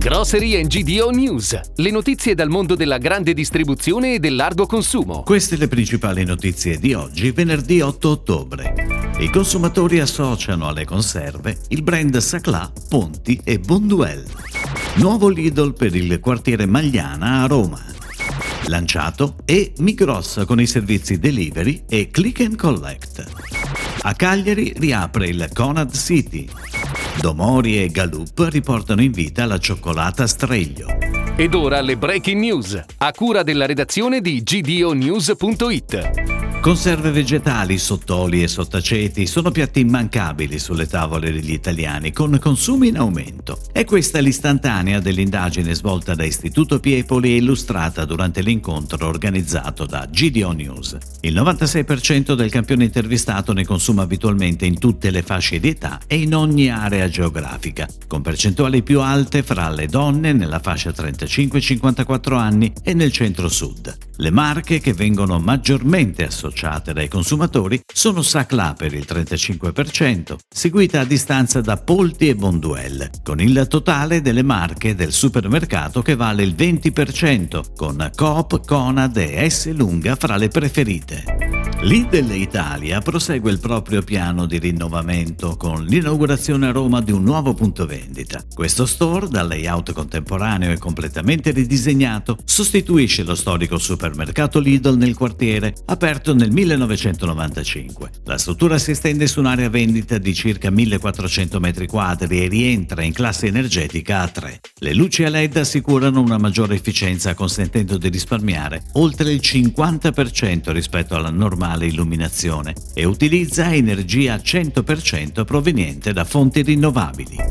Grocery and GDO News, le notizie dal mondo della grande distribuzione e del largo consumo. Queste le principali notizie di oggi, venerdì 8 ottobre. I consumatori associano alle conserve il brand Saclà, Ponti e Bonduel. Nuovo Lidl per il quartiere Magliana a Roma. Lanciato e Migros con i servizi delivery e click and collect. A Cagliari riapre il Conad City. Domori e Galup riportano in vita la cioccolata Streglio. Ed ora le breaking news, a cura della redazione di gdonews.it. Conserve vegetali, sottoli e sottaceti sono piatti immancabili sulle tavole degli italiani, con consumi in aumento. È questa l'istantanea dell'indagine svolta da Istituto Piepoli e illustrata durante l'incontro organizzato da GDO News. Il 96% del campione intervistato ne consuma abitualmente in tutte le fasce di età e in ogni area geografica, con percentuali più alte fra le donne nella fascia 35-54 anni e nel centro-sud. Le marche che vengono maggiormente associate dai consumatori sono Sacla per il 35%, seguita a distanza da Polti e Bonduel, con il totale delle marche del supermercato che vale il 20%, con Coop, Conad e S Lunga fra le preferite. Lidl Italia prosegue il proprio piano di rinnovamento con l'inaugurazione a Roma di un nuovo punto vendita. Questo store, dal layout contemporaneo e completamente ridisegnato, sostituisce lo storico supermercato Lidl nel quartiere, aperto nel 1995. La struttura si estende su un'area vendita di circa 1400 m2 e rientra in classe energetica A3. Le luci a LED assicurano una maggiore efficienza consentendo di risparmiare oltre il 50% rispetto alla normale normale illuminazione e utilizza energia 100% proveniente da fonti rinnovabili.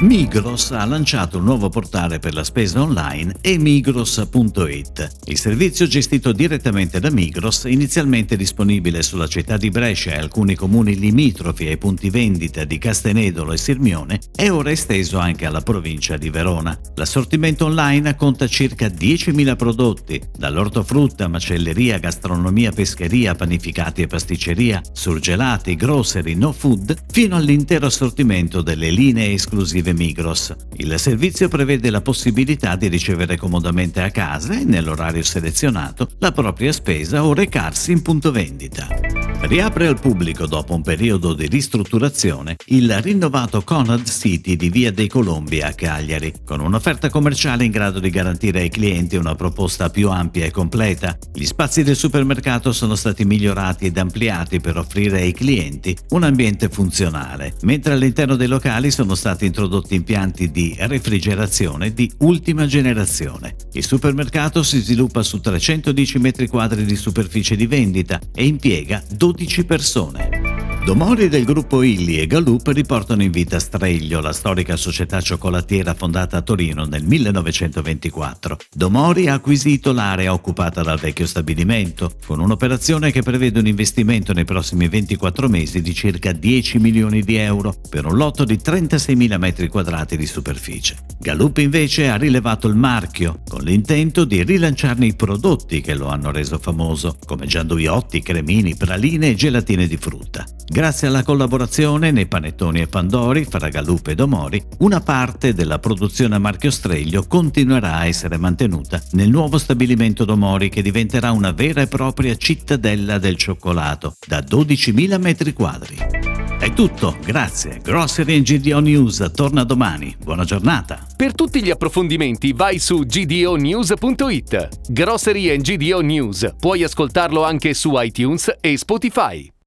Migros ha lanciato un nuovo portale per la spesa online emigros.it. Il servizio gestito direttamente da Migros, inizialmente disponibile sulla città di Brescia e alcuni comuni limitrofi ai punti vendita di Castenedolo e Sirmione, è ora esteso anche alla provincia di Verona. L'assortimento online conta circa 10.000 prodotti, dall'ortofrutta, macelleria, gastronomia, pescheria, panificati e pasticceria, surgelati, grocery, no food, fino all'intero assortimento delle linee esclusive scrive Migros. Il servizio prevede la possibilità di ricevere comodamente a casa e nell'orario selezionato la propria spesa o recarsi in punto vendita. Riapre al pubblico dopo un periodo di ristrutturazione il rinnovato Conad City di Via dei Colombi a Cagliari, con un'offerta commerciale in grado di garantire ai clienti una proposta più ampia e completa. Gli spazi del supermercato sono stati migliorati ed ampliati per offrire ai clienti un ambiente funzionale, mentre all'interno dei locali sono stati introdotti impianti di refrigerazione di ultima generazione. Il supermercato si sviluppa su 310 m2 di superficie di vendita e impiega 12 12 persone. Domori del gruppo Illy e Galup riportano in vita Streglio, la storica società cioccolatiera fondata a Torino nel 1924. Domori ha acquisito l'area occupata dal vecchio stabilimento, con un'operazione che prevede un investimento nei prossimi 24 mesi di circa 10 milioni di euro per un lotto di 36.000 metri quadrati di superficie. Galup invece ha rilevato il marchio, con l'intento di rilanciarne i prodotti che lo hanno reso famoso, come gianduiotti, cremini, praline e gelatine di frutta. Grazie alla collaborazione nei panettoni e pandori fra Galup e Domori, una parte della produzione a marchio Streglio continuerà a essere mantenuta nel nuovo stabilimento Domori che diventerà una vera e propria cittadella del cioccolato da 12.000 metri quadri. È tutto, grazie. Grocery GDO News torna domani. Buona giornata. Per tutti gli approfondimenti vai su gdonews.it. Grocery GDO News. Puoi ascoltarlo anche su iTunes e Spotify.